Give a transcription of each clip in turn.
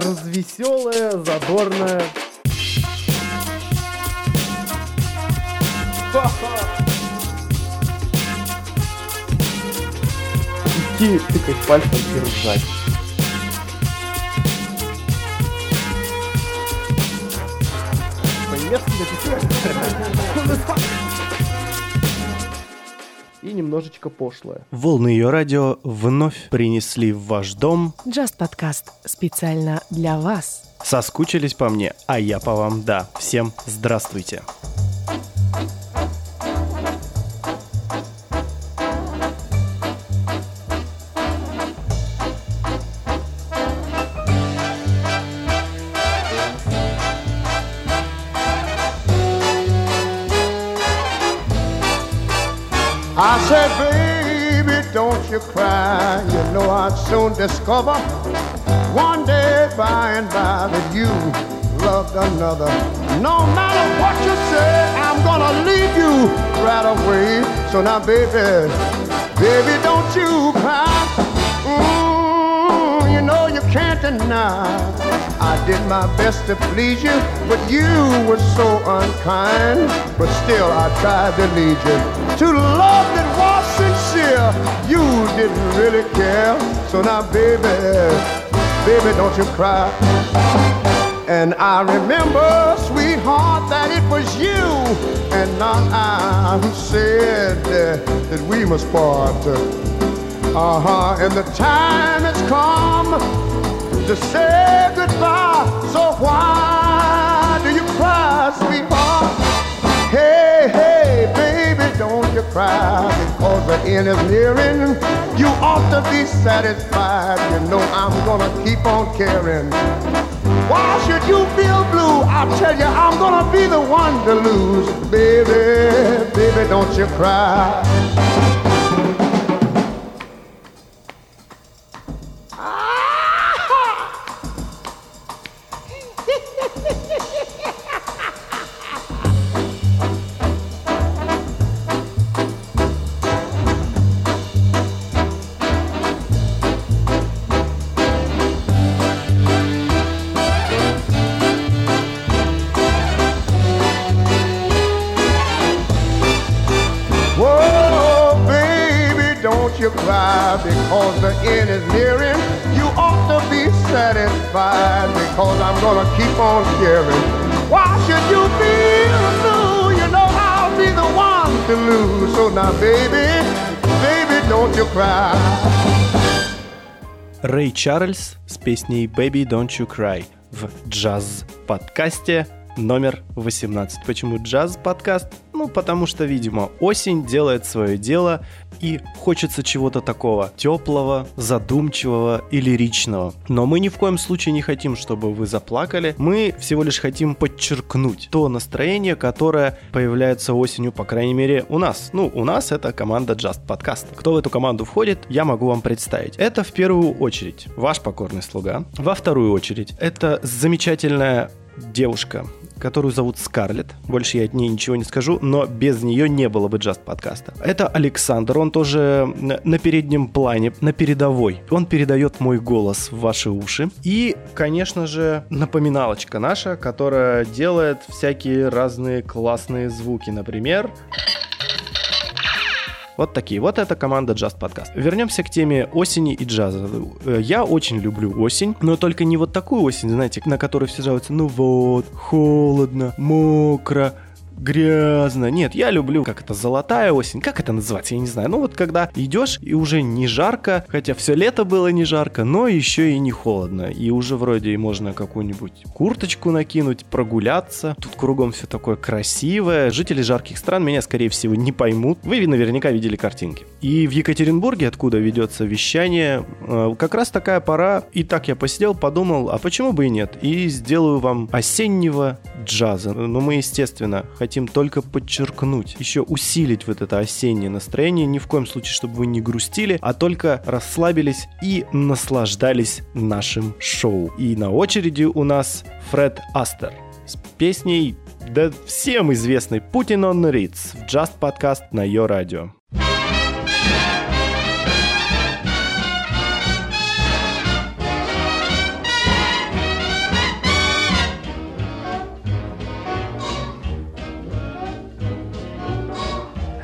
развеселая, задорная. Идти тыкать пальцем и ржать. И немножечко пошлое. Волны ее радио вновь принесли в ваш дом. Just подкаст специально для вас. Соскучились по мне, а я по вам, да. Всем здравствуйте. I discover one day by and by that you loved another. No matter what you say, I'm gonna leave you right away. So now, baby, baby, don't you cry. Mm, you know you can't deny. I did my best to please you, but you were so unkind. But still, I tried to lead you to love that was You didn't really care. So now, baby, baby, don't you cry. And I remember, sweetheart, that it was you and not I who said uh, that we must part. Uh huh. And the time has come to say goodbye. So why do you cry, sweetheart? Hey, hey, cry because the end is nearing. You ought to be satisfied. You know I'm gonna keep on caring. Why should you feel blue? I tell you, I'm gonna be the one to lose. Baby, baby, don't you cry. Keep on caring. Why should you feel blue? You know I'll be the one to lose. So now, baby, baby, don't you cry. Рэй Чарльз с песней «Baby Don't You Cry» в джаз-подкасте номер 18. Почему джаз-подкаст? Ну, потому что, видимо, осень делает свое дело и хочется чего-то такого теплого, задумчивого и лиричного. Но мы ни в коем случае не хотим, чтобы вы заплакали. Мы всего лишь хотим подчеркнуть то настроение, которое появляется осенью, по крайней мере, у нас. Ну, у нас это команда Just Podcast. Кто в эту команду входит, я могу вам представить. Это в первую очередь ваш покорный слуга. Во вторую очередь это замечательная девушка, которую зовут Скарлетт. Больше я от нее ничего не скажу, но без нее не было бы Just подкаста. Это Александр, он тоже на переднем плане, на передовой. Он передает мой голос в ваши уши. И, конечно же, напоминалочка наша, которая делает всякие разные классные звуки. Например, вот такие. Вот это команда Just Podcast. Вернемся к теме осени и джаза. Э, Я очень люблю осень, но только не вот такую осень, знаете, на которой все жалуются, ну вот, холодно, мокро, грязно. Нет, я люблю, как это, золотая осень. Как это называется, я не знаю. Ну вот когда идешь и уже не жарко, хотя все лето было не жарко, но еще и не холодно. И уже вроде и можно какую-нибудь курточку накинуть, прогуляться. Тут кругом все такое красивое. Жители жарких стран меня, скорее всего, не поймут. Вы наверняка видели картинки. И в Екатеринбурге, откуда ведется вещание, э, как раз такая пора. И так я посидел, подумал, а почему бы и нет? И сделаю вам осеннего джаза. Но мы, естественно, хотим только подчеркнуть, еще усилить вот это осеннее настроение. Ни в коем случае, чтобы вы не грустили, а только расслабились и наслаждались нашим шоу. И на очереди у нас Фред Астер с песней да всем известный Путин on Ritz в Just подкаст на ее радио.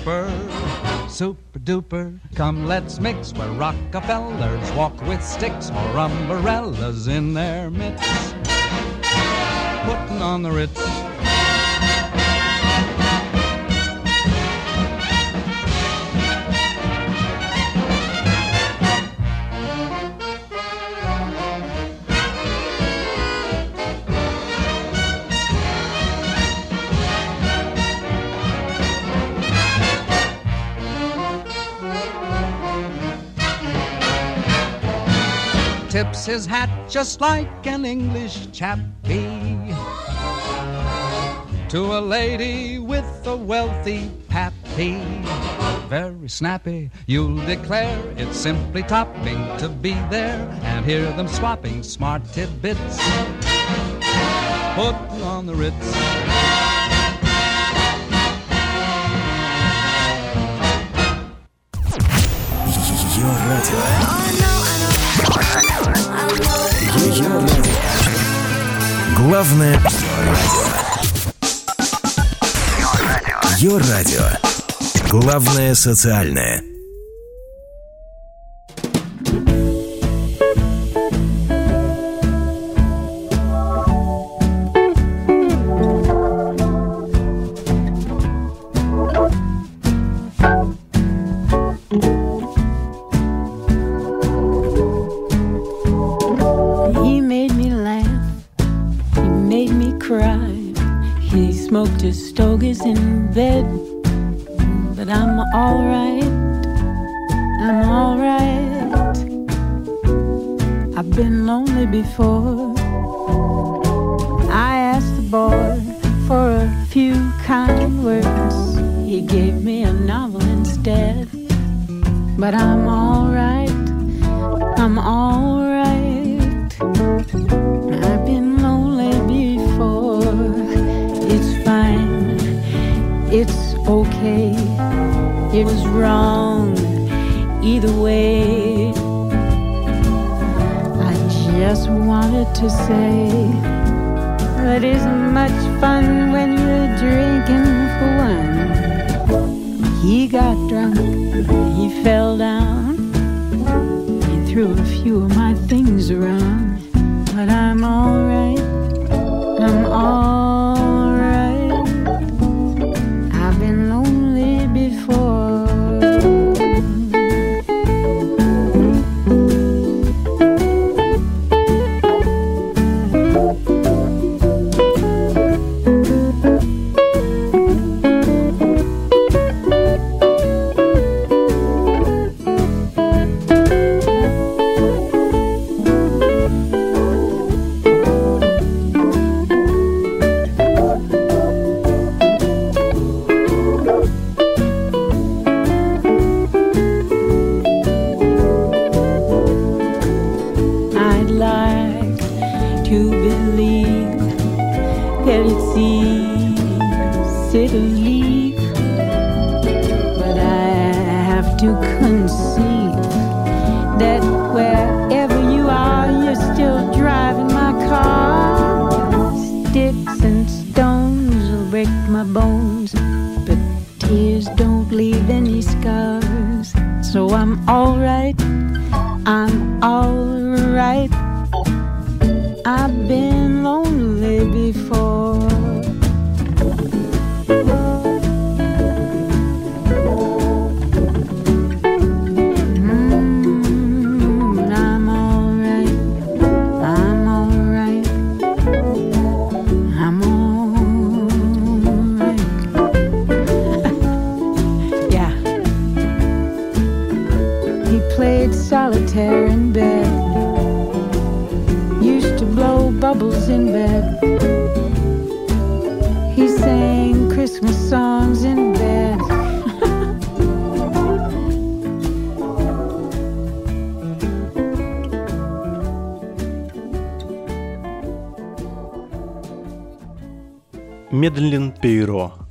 Super duper, come let's mix where Rockefellers walk with sticks or umbrellas in their midst. Putting on the Ritz. tips his hat just like an English chappie to a lady with a wealthy pappy. Very snappy, you'll declare it's simply topping to be there and hear them swapping smart tidbits. Put on the Ritz. Your radio. Ее. Главное радио. Ее радио. Главное социальное. Wrong either way. I just wanted to say it isn't much fun when you're drinking for one. He got drunk. He fell down. He threw a few of my things around. But I'm alright. I'm alright. So I'm alright.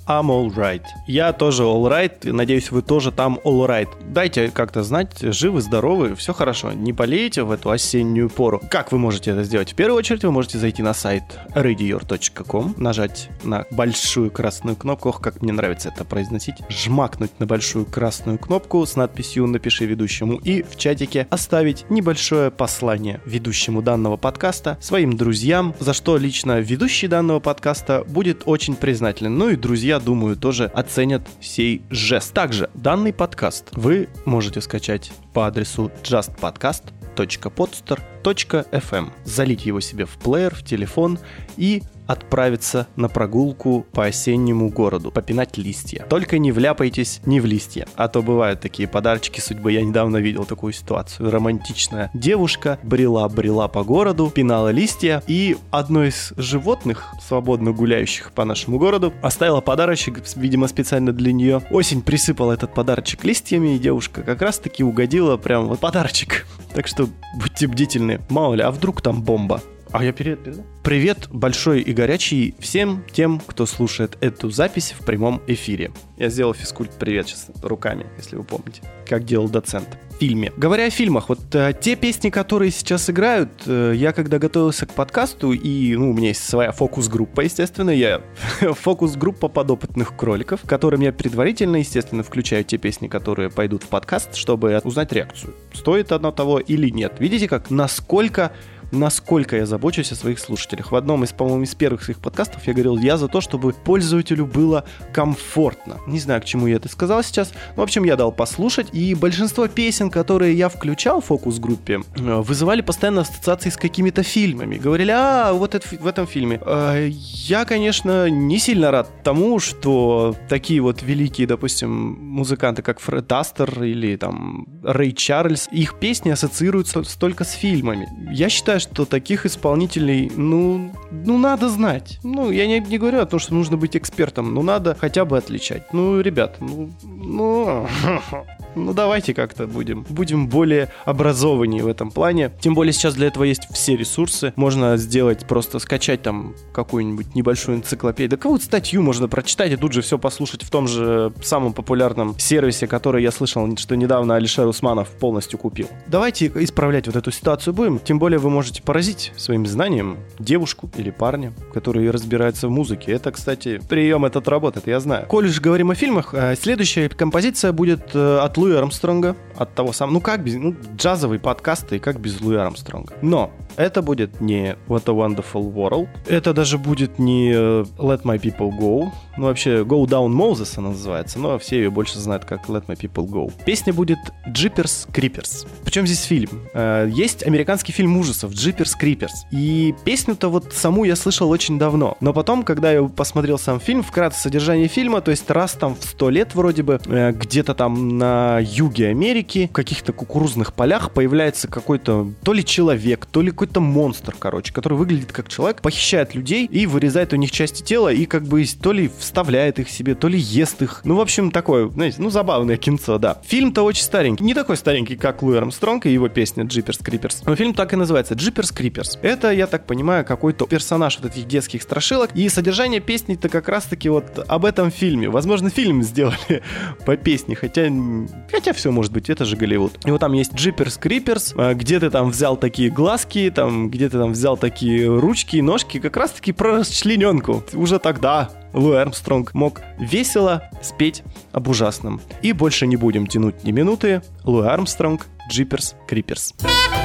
I'm all right. Я тоже all right. Надеюсь, вы тоже там all right. Дайте как-то знать, живы, здоровы, все хорошо. Не болеете в эту осеннюю пору. Как вы можете это сделать? В первую очередь вы можете зайти на сайт radior.com, нажать на большую красную кнопку. Ох, как мне нравится это произносить. Жмакнуть на большую красную кнопку с надписью «Напиши ведущему» и в чатике оставить небольшое послание ведущему данного подкаста своим друзьям, за что лично ведущий данного подкаста будет очень признателен. Ну и друзья, думаю, тоже оценят сей жест. Также данный подкаст вы можете скачать по адресу justpodcast.podster.fm, залить его себе в плеер, в телефон и отправиться на прогулку по осеннему городу, попинать листья. Только не вляпайтесь не в листья, а то бывают такие подарочки судьбы. Я недавно видел такую ситуацию. Романтичная девушка брела-брела по городу, пинала листья, и одно из животных, свободно гуляющих по нашему городу, оставила подарочек, видимо, специально для нее. Осень присыпала этот подарочек листьями, и девушка как раз-таки угодила прям вот подарочек. Так что будьте бдительны. Мало ли, а вдруг там бомба? А я перед... Привет большой и горячий всем тем, кто слушает эту запись в прямом эфире. Я сделал физкульт привет сейчас руками, если вы помните, как делал доцент фильме. Говоря о фильмах, вот э, те песни, которые сейчас играют, э, я когда готовился к подкасту, и ну, у меня есть своя фокус-группа, естественно, я фокус-группа подопытных кроликов, которым я предварительно, естественно, включаю те песни, которые пойдут в подкаст, чтобы узнать реакцию. Стоит оно того или нет. Видите, как насколько насколько я забочусь о своих слушателях. В одном из, по-моему, из первых своих подкастов я говорил, я за то, чтобы пользователю было комфортно. Не знаю, к чему я это сказал сейчас. Но, в общем, я дал послушать, и большинство песен, которые я включал в фокус-группе, э, вызывали постоянно ассоциации с какими-то фильмами. Говорили, а, вот это, в этом фильме. Э, Я, конечно, не сильно рад тому, что такие вот великие, допустим, музыканты, как Фред Астер или там Рэй Чарльз, их песни ассоциируются столько с фильмами. Я считаю, что таких исполнителей, ну, ну надо знать. Ну, я не, не говорю о том, что нужно быть экспертом, но надо хотя бы отличать. Ну, ребят, ну, ну, ну давайте как-то будем, будем более образованнее в этом плане. Тем более сейчас для этого есть все ресурсы. Можно сделать, просто скачать там какую-нибудь небольшую энциклопедию. Да какую-то статью можно прочитать и тут же все послушать в том же самом популярном сервисе, который я слышал, что недавно Алишер Усманов полностью купил. Давайте исправлять вот эту ситуацию будем. Тем более вы можете поразить своим знанием девушку или парня, который разбирается в музыке. Это, кстати, прием этот работает, я знаю. Коль уж говорим о фильмах, э, следующая композиция будет э, от Луи Армстронга, от того самого, ну как без, ну джазовый подкаст и как без Луи Армстронга. Но это будет не What a Wonderful World, это даже будет не э, Let My People Go, ну вообще Go Down Moses она называется, но все ее больше знают как Let My People Go. Песня будет Jeepers Creepers. Причем здесь фильм? Э, Есть американский фильм ужасов Jeepers Creepers. И песню-то вот саму я слышал очень давно. Но потом, когда я посмотрел сам фильм, вкратце содержание фильма, то есть раз там в сто лет вроде бы, э, где-то там на юге Америки, в каких-то кукурузных полях появляется какой-то то ли человек, то ли какой-то монстр, короче, который выглядит как человек, похищает людей и вырезает у них части тела и как бы то ли вставляет их себе, то ли ест их. Ну, в общем, такое, знаете, ну, забавное кинцо, да. Фильм-то очень старенький. Не такой старенький, как Луи Армстронг и его песня Jeepers Creepers. Но фильм так и называется Jeepers Creepers. Это, я так понимаю, какой-то персонаж вот этих детских страшилок. И содержание песни-то как раз-таки вот об этом фильме. Возможно, фильм сделали по песне, хотя, хотя все может быть, это же Голливуд. И вот там есть Jeepers Creepers, а, где ты там взял такие глазки, там, где ты там взял такие ручки и ножки, как раз-таки про расчлененку. Уже тогда Луи Армстронг мог весело спеть об ужасном. И больше не будем тянуть ни минуты. Луи Армстронг, Джиперс, Криперс. Thank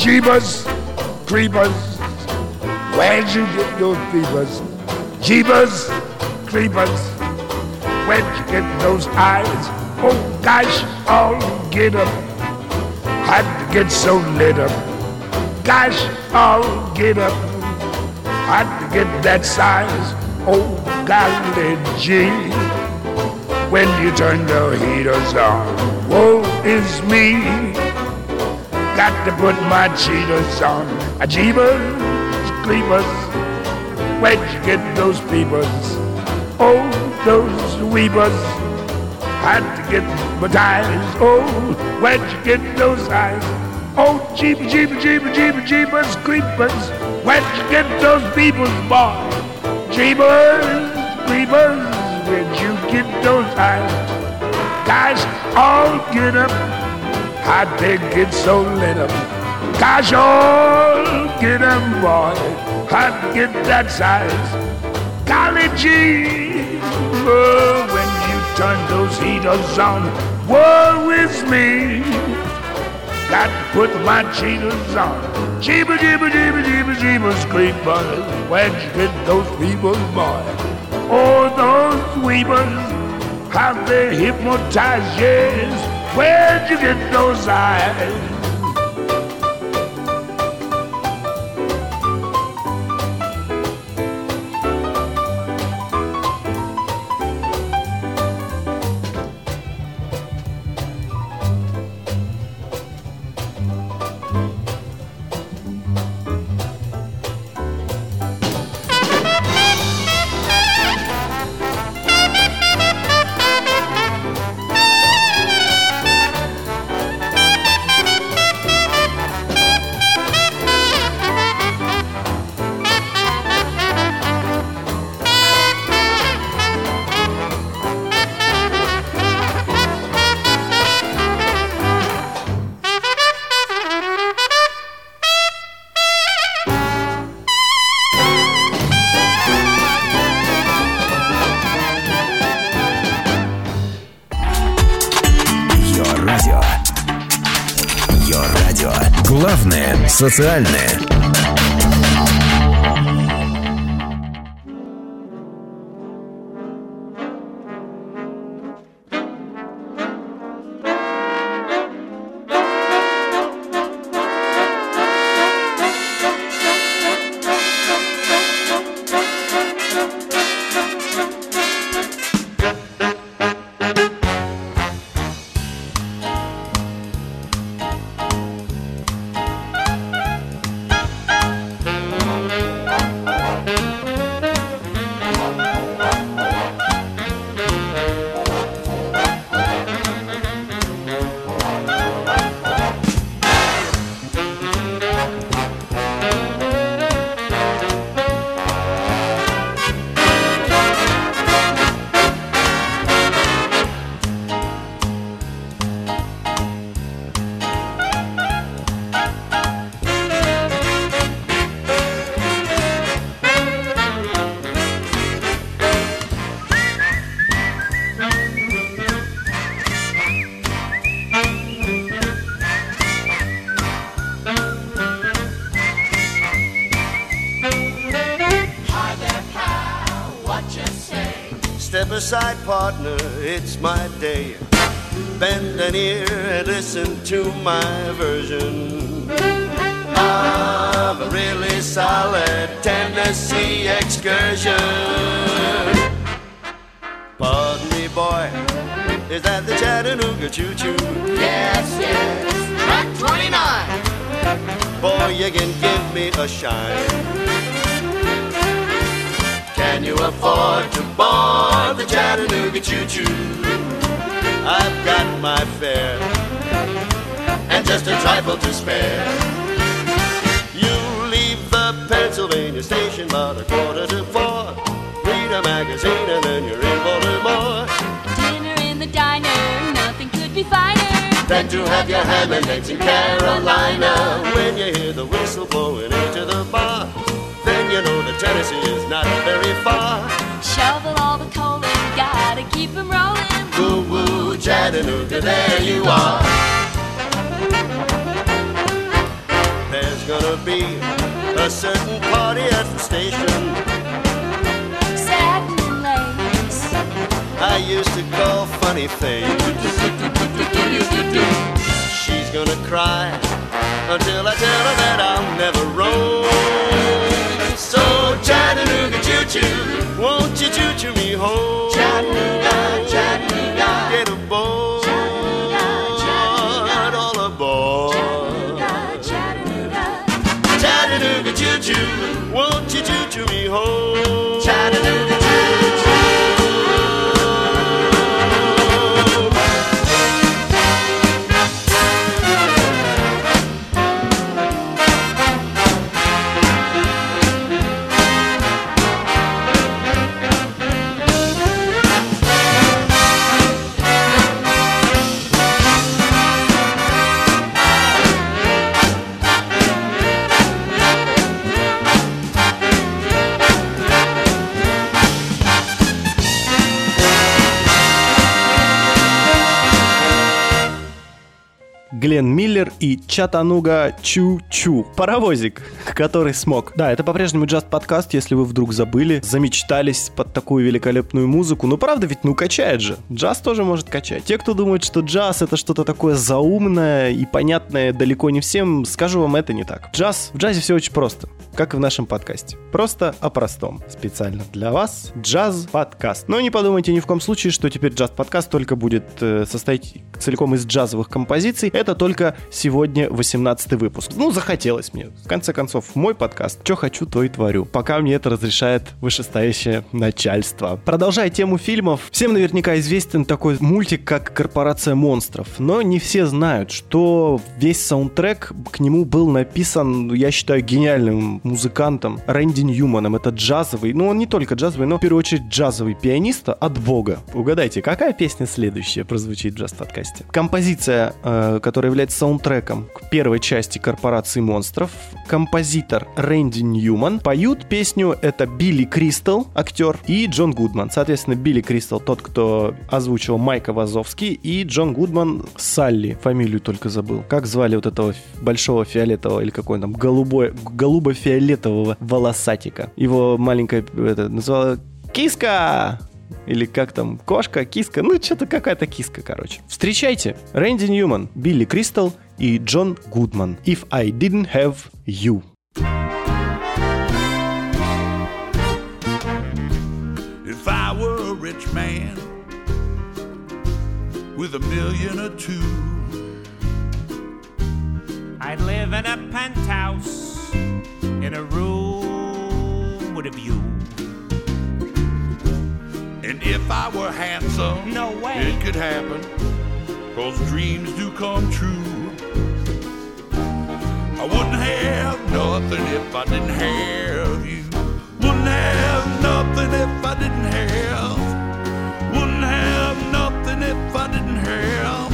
Jeebus, creepers, where'd you get those peepers? Jeebus, creepers, where'd you get those eyes? Oh, gosh, all get up. Had to get so lit up. Gosh, all get up. To get that size. Oh, golly gee. When you turn the heaters on, woe is me. Got to put my cheetahs on. A jeebus, creepers. Where'd you get those peepers? Oh, those weepers. Had to get my ties. Oh, where'd you get those eyes? Oh, jeeba, jeeba, jeeba, jeeba, jeebus, creepers. Where'd you get those peepers, boy? Jeebus, creepers. Where'd you get those eyes? Guys, all get up. How'd they get so lit up? Gosh, all get up, boy. How'd get that size? Golly gee, oh, when you turn those heaters on, woe is me. Got to put my cheetahs on. Jeeba, jeeba, jeeba, jeeba, jeeba. Where'd you get those people, boy? Oh, those weepers. How they hypnotize, yes. Where'd you get those eyes? Главное социальное. Solid Tennessee excursion. Pardon me, boy, is that the Chattanooga choo choo? Yes, yes, track 29. Boy, you can give me a shine. Can you afford to board the Chattanooga choo-choo? I've got my fare and just a trifle to spare. The Pennsylvania station about a quarter to four. Read a magazine and then you're in Baltimore. Dinner in the diner, nothing could be finer. Then to have your ham and eggs in Carolina. When you hear the whistle blowing into the bar, then you know that Tennessee is not very far. Shovel all the coal and gotta keep 'em rolling. Woo woo, Chattanooga, there you are. There's gonna be a certain party at the station. Satin lace. I used to call funny face. She's gonna cry until I tell her that I'll never roam. So Chattanooga choo choo, won't you choo choo me home? Chattanooga, choo won't you choo choo me home? eat Чатануга Чу-Чу. Паровозик, который смог. Да, это по-прежнему Just подкаст, если вы вдруг забыли, замечтались под такую великолепную музыку. Ну, правда ведь, ну, качает же. Джаз тоже может качать. Те, кто думает, что джаз это что-то такое заумное и понятное далеко не всем, скажу вам, это не так. Джаз, в джазе все очень просто, как и в нашем подкасте. Просто о простом. Специально для вас джаз подкаст. Но не подумайте ни в коем случае, что теперь джаз подкаст только будет э, состоять целиком из джазовых композиций. Это только сегодня 18 выпуск. Ну, захотелось мне. В конце концов, мой подкаст. Что хочу, то и творю. Пока мне это разрешает вышестоящее начальство. Продолжая тему фильмов, всем наверняка известен такой мультик, как «Корпорация монстров». Но не все знают, что весь саундтрек к нему был написан, я считаю, гениальным музыкантом Рэнди Ньюманом. Это джазовый, ну он не только джазовый, но в первую очередь джазовый пианиста от бога. Угадайте, какая песня следующая прозвучит в джаз-подкасте? Композиция, э, которая является саундтреком к первой части «Корпорации монстров», композитор Рэнди Ньюман. Поют песню это Билли Кристал, актер, и Джон Гудман. Соответственно, Билли Кристал тот, кто озвучил Майка Вазовский, и Джон Гудман Салли. Фамилию только забыл. Как звали вот этого большого фиолетового или какой там голубой, голубо-фиолетового волосатика? Его маленькая это, называла Киска! Или как там, кошка, киска, ну что-то какая-то киска, короче. Встречайте, Рэнди Ньюман, Билли Кристал и Джон Гудман. If I didn't have you. If I were a rich man with a million or two, I'd live in a penthouse in a room with a view. And if I were handsome, No way. it could happen, cause dreams do come true. I wouldn't have nothing if I didn't have you. Wouldn't have nothing if I didn't have. Wouldn't have nothing if I didn't have.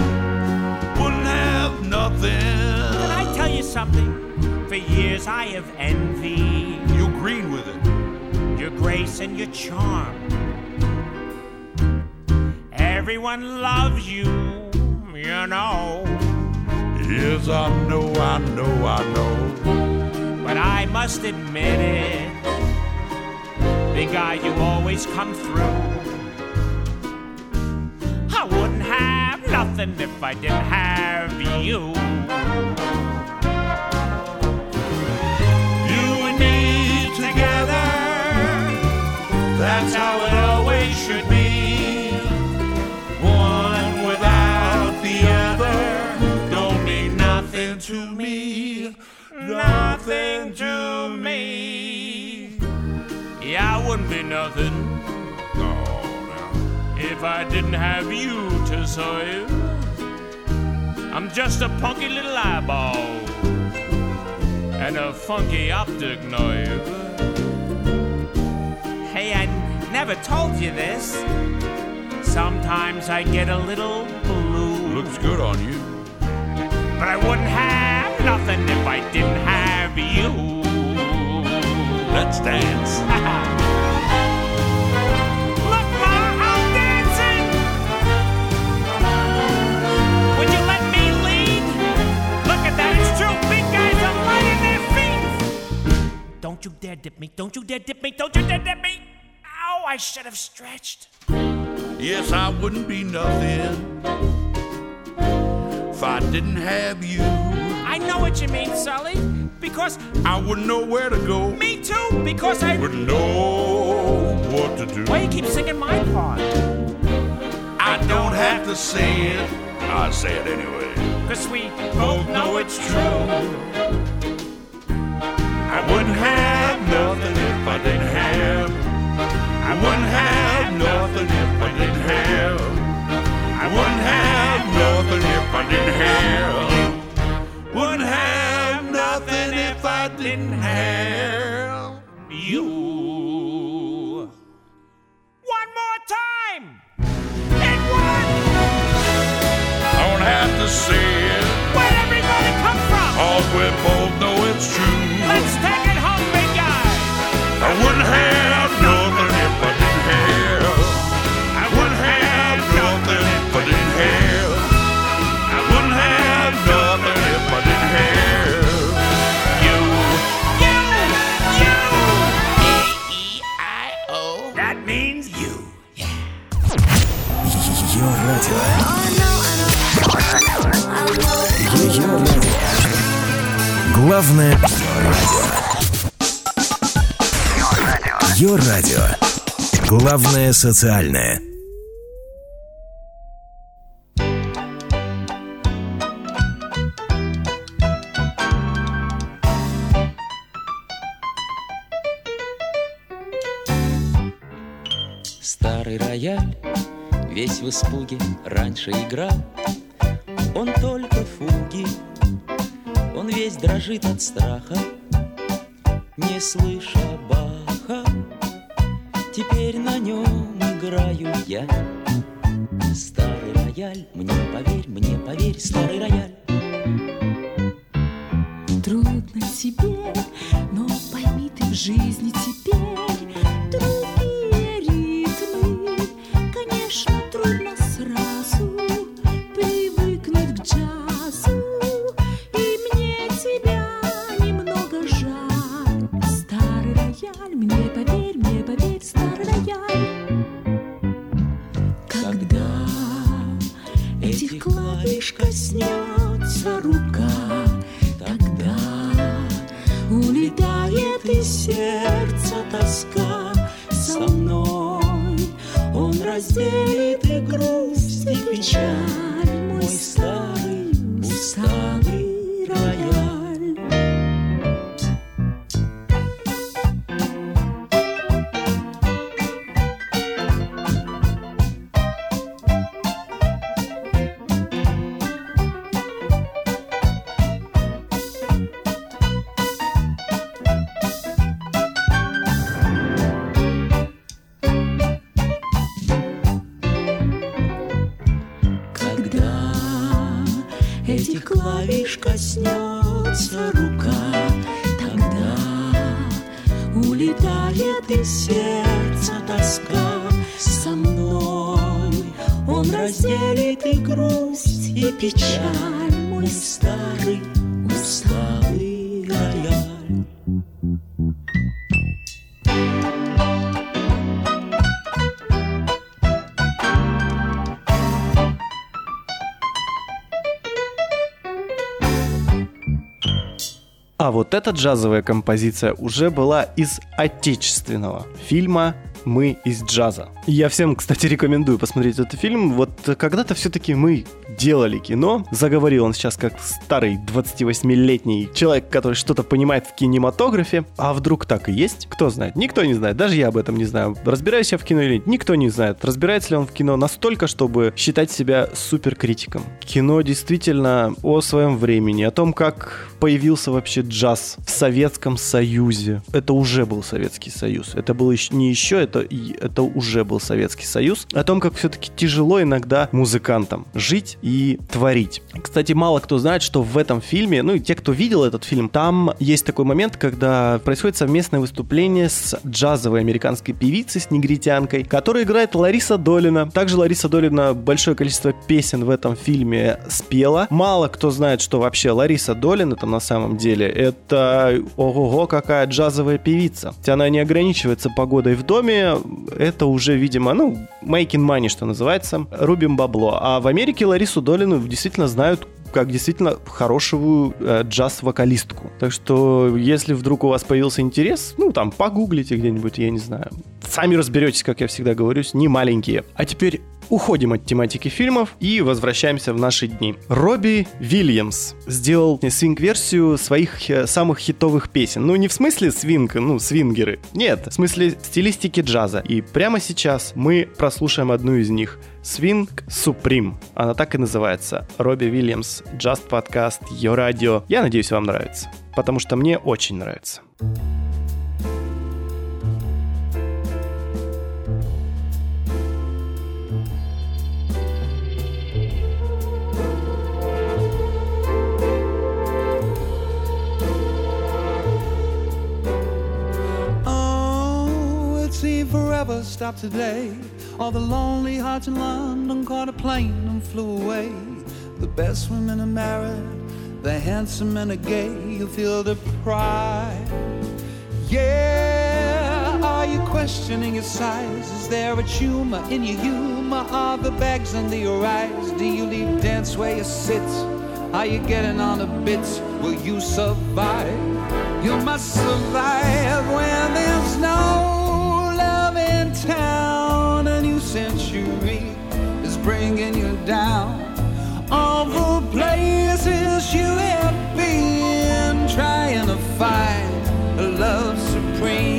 Wouldn't have nothing. Can I tell you something? For years I have envied You green with it. your grace and your charm. Everyone loves you, you know. Yes, I know, I know, I know. But I must admit it, big guy, you always come through. I wouldn't have nothing if I didn't have you. You Nothing to me. Yeah, I wouldn't be nothing if I didn't have you to serve. I'm just a punky little eyeball and a funky optic nerve. Hey, I never told you this. Sometimes I get a little blue. Looks good on you. But I wouldn't have nothing if I didn't have you. Let's dance. Look, Ma, I'm dancing. Would you let me lead? Look at that, it's true. Big guys are lighting their feet. Don't you dare dip me. Don't you dare dip me. Don't you dare dip me. Ow, I should have stretched. Yes, I wouldn't be nothing if I didn't have you. I know what you mean, Sully. Because I wouldn't know where to go. me too. Because I. Wouldn't know what to do. Why you keep singing my part? I don't have to say it. I say it anyway. Because we both know it's true. Главное радио. Ее радио. Главное социальное. Старый рояль, весь в испуге, раньше играл. Нем играю я. Старый рояль, мне поверь, мне поверь, старый рояль. Трудно тебе, но пойми ты в жизни теперь старый, усталый рояль. А вот эта джазовая композиция уже была из отечественного фильма «Мы из джаза». Я всем, кстати, рекомендую посмотреть этот фильм. Вот когда-то все-таки мы делали кино. Заговорил он сейчас как старый 28-летний человек, который что-то понимает в кинематографе. А вдруг так и есть? Кто знает? Никто не знает. Даже я об этом не знаю. Разбираюсь я в кино или нет? Никто не знает. Разбирается ли он в кино настолько, чтобы считать себя суперкритиком. Кино действительно о своем времени, о том, как появился вообще джаз в Советском Союзе. Это уже был Советский Союз. Это был еще не еще, это это уже был Советский Союз, о том, как все-таки тяжело иногда музыкантам жить и творить. Кстати, мало кто знает, что в этом фильме, ну и те, кто видел этот фильм, там есть такой момент, когда происходит совместное выступление с джазовой американской певицей, с негритянкой, которая играет Лариса Долина. Также Лариса Долина большое количество песен в этом фильме спела. Мало кто знает, что вообще Лариса Долин это на самом деле. Это ого-го, какая джазовая певица. Хотя она не ограничивается погодой в доме, это уже, видимо, ну, making money, что называется, рубим бабло. А в Америке Ларису Долину действительно знают как действительно хорошую э, джаз-вокалистку. Так что, если вдруг у вас появился интерес, ну, там, погуглите где-нибудь, я не знаю. Сами разберетесь, как я всегда говорю, не маленькие. А теперь уходим от тематики фильмов и возвращаемся в наши дни. Робби Вильямс сделал свинг-версию своих э, самых хитовых песен. Ну, не в смысле свинг, ну, свингеры. Нет, в смысле стилистики джаза. И прямо сейчас мы прослушаем одну из них. Свинг Суприм. Она так и называется. Робби Вильямс, Just Podcast, Йо Радио. Я надеюсь, вам нравится. Потому что мне очень нравится. Oh, forever stopped today. All the lonely hearts in London caught a plane and flew away. The best women are married, the handsome and the gay. You feel the pride. Yeah, are you questioning your size? Is there a tumor in your humor? Are the bags under your eyes? Do you leave dance where you sit? Are you getting on the bits? Will you survive? You must survive when there's no love in town. Century is bringing you down. All the places you have been trying to find a love supreme,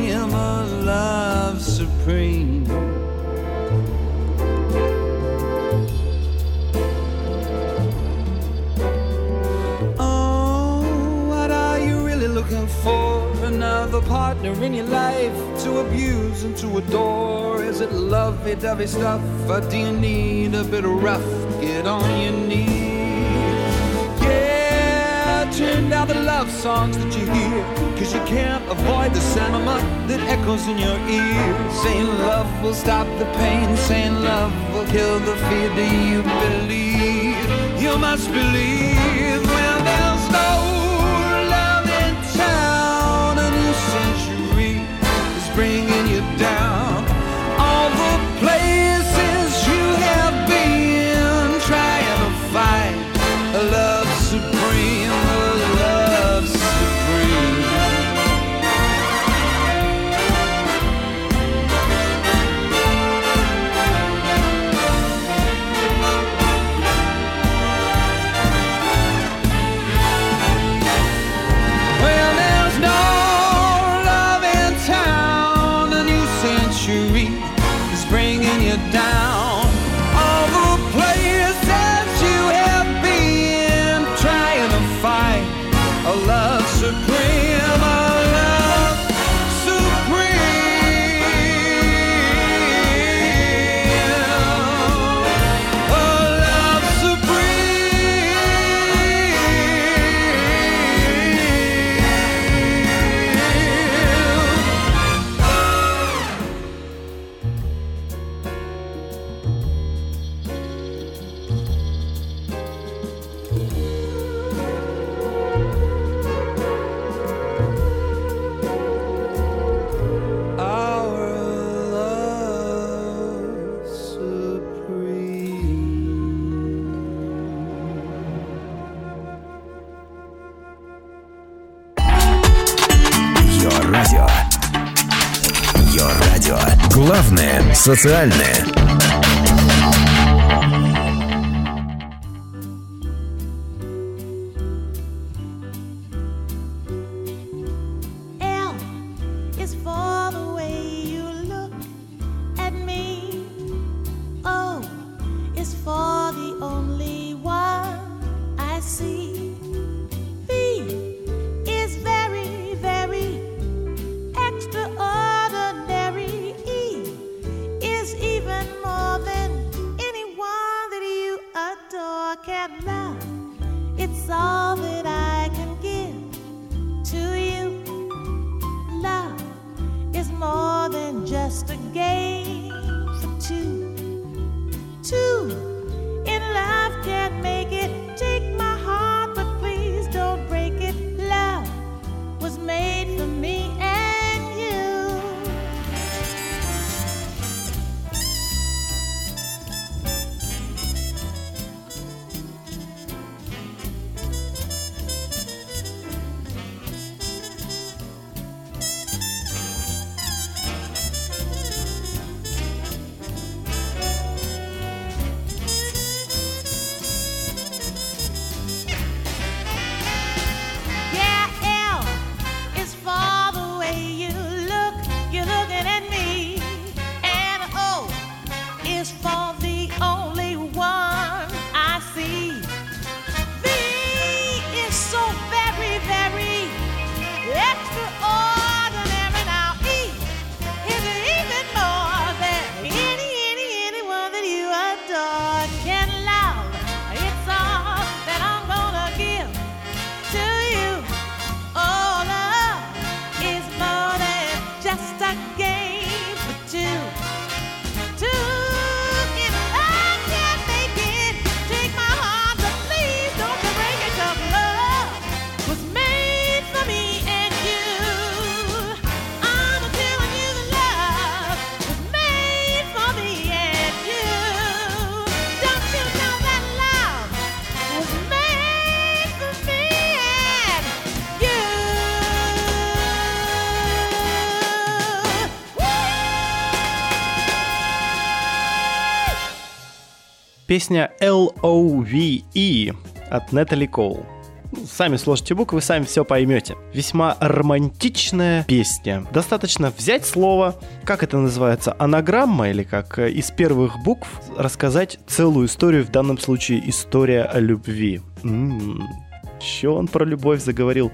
looking for? Another partner in your life to abuse and to adore? Is it lovey dovey stuff, or do you need a bit of rough? Get on your knees. Yeah, turn down the love songs that you hear, cause you can't avoid the sentiment that echoes in your ear. Saying love will stop the pain, saying love will kill the fear. Do you believe? You must believe when there's no социальное. Песня L-O-V-E от Нетали Коул. Сами сложите буквы, сами все поймете. Весьма романтичная песня. Достаточно взять слово, как это называется, анаграмма или как э, из первых букв рассказать целую историю, в данном случае история о любви. М-м, Чё он про любовь заговорил?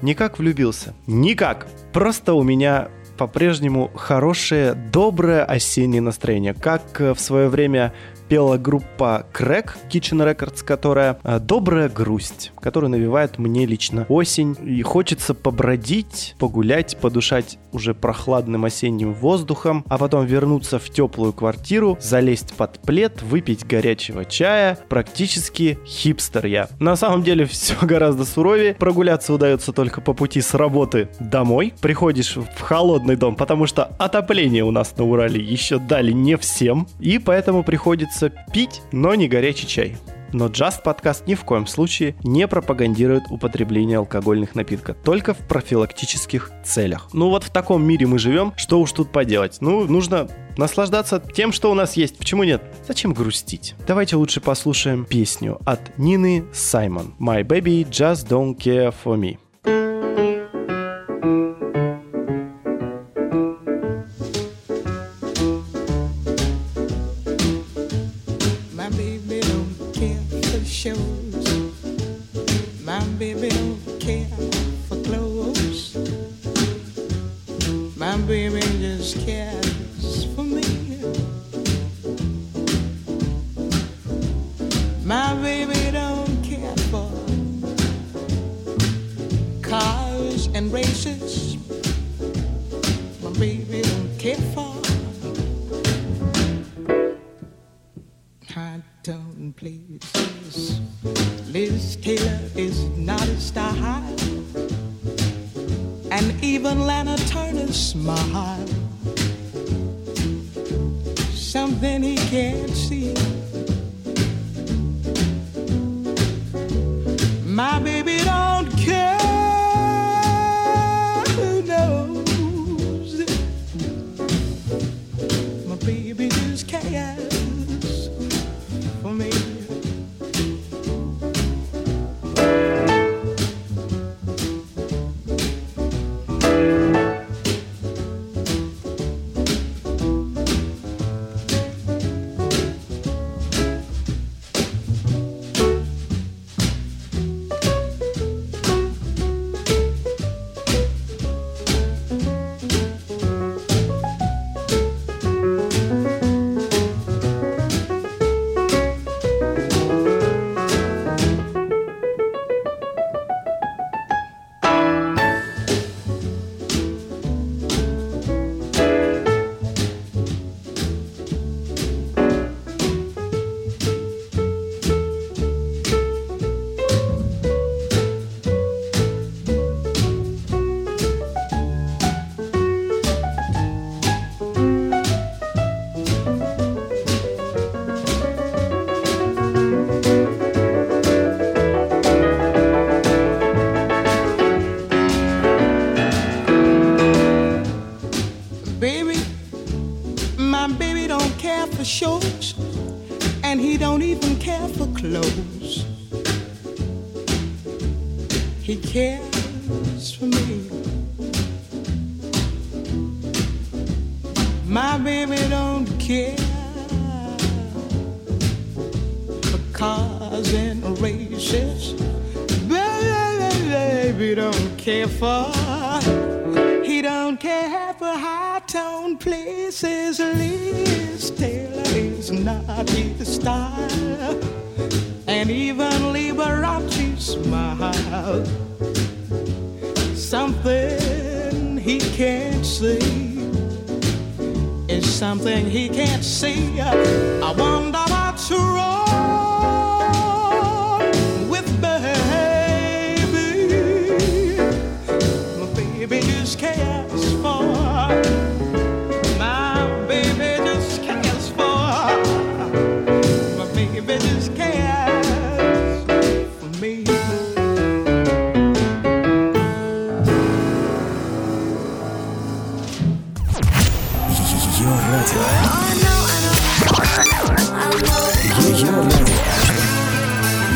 Никак влюбился. Никак. Просто у меня по-прежнему хорошее, доброе осеннее настроение. Как э, в свое время пела группа Crack Kitchen Records, которая э, «Добрая грусть», которая навевает мне лично осень. И хочется побродить, погулять, подушать уже прохладным осенним воздухом, а потом вернуться в теплую квартиру, залезть под плед, выпить горячего чая. Практически хипстер я. На самом деле все гораздо суровее. Прогуляться удается только по пути с работы домой. Приходишь в холодный дом, потому что отопление у нас на Урале еще дали не всем. И поэтому приходится пить, но не горячий чай. Но Just подкаст ни в коем случае не пропагандирует употребление алкогольных напитков, только в профилактических целях. Ну вот в таком мире мы живем, что уж тут поделать. Ну, нужно наслаждаться тем, что у нас есть. Почему нет? Зачем грустить? Давайте лучше послушаем песню от Нины Саймон. My baby just don't care for me.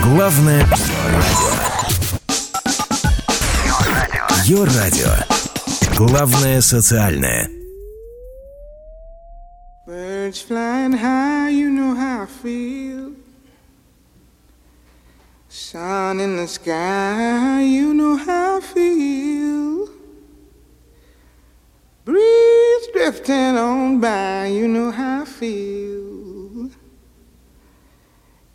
Главное радио. Ее радио. Главное социальное. Birds flying high, you know how I feel. Sun in the sky, you know how I feel. Breeze drifting on by, you know how I feel.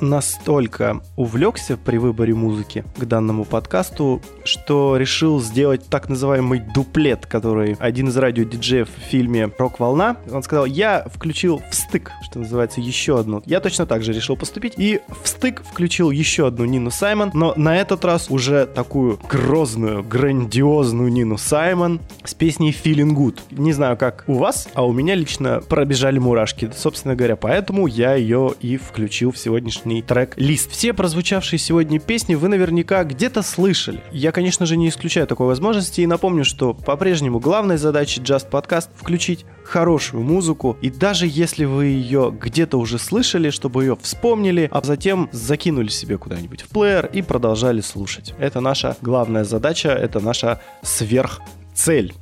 Настолько увлекся при выборе музыки к данному подкасту, что решил сделать так называемый дуплет, который один из радиодиджеев в фильме «Рок-волна», он сказал, я включил в стык, что называется, еще одну. Я точно так же решил поступить и в стык включил еще одну Нину Саймон, но на этот раз уже такую грозную, грандиозную Нину Саймон с песней «Feeling Good». Не знаю, как у вас, а у меня лично пробежали мурашки, собственно говоря, поэтому я ее и включил в сегодняшний трек-лист. Все прозвучавшие сегодня песни вы наверняка где-то слышали. Я, конечно же, не исключаю такой возможности и напомню, что по-прежнему главной задачей Just Podcast включить хорошую музыку, и даже если вы ее где-то уже слышали, чтобы ее вспомнили, а затем закинули себе куда-нибудь в плеер и продолжали слушать. Это наша главная задача, это наша сверхцель.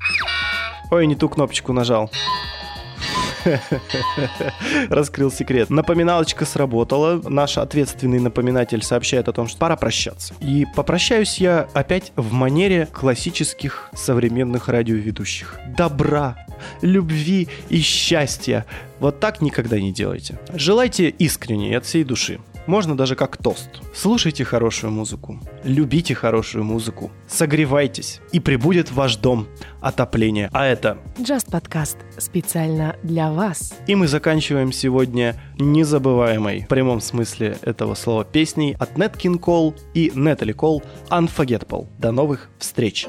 Ой, не ту кнопочку нажал. Раскрыл секрет. Напоминалочка сработала. Наш ответственный напоминатель сообщает о том, что пора прощаться. И попрощаюсь я опять в манере классических современных радиоведущих. Добра, любви и счастья. Вот так никогда не делайте. Желайте искренне от всей души. Можно даже как тост. Слушайте хорошую музыку, любите хорошую музыку, согревайтесь, и прибудет ваш дом отопление. А это Just подкаст специально для вас. и мы заканчиваем сегодня незабываемой в прямом смысле этого слова песней от Nat King Cole и Natalie Cole Unforgettable. До новых встреч!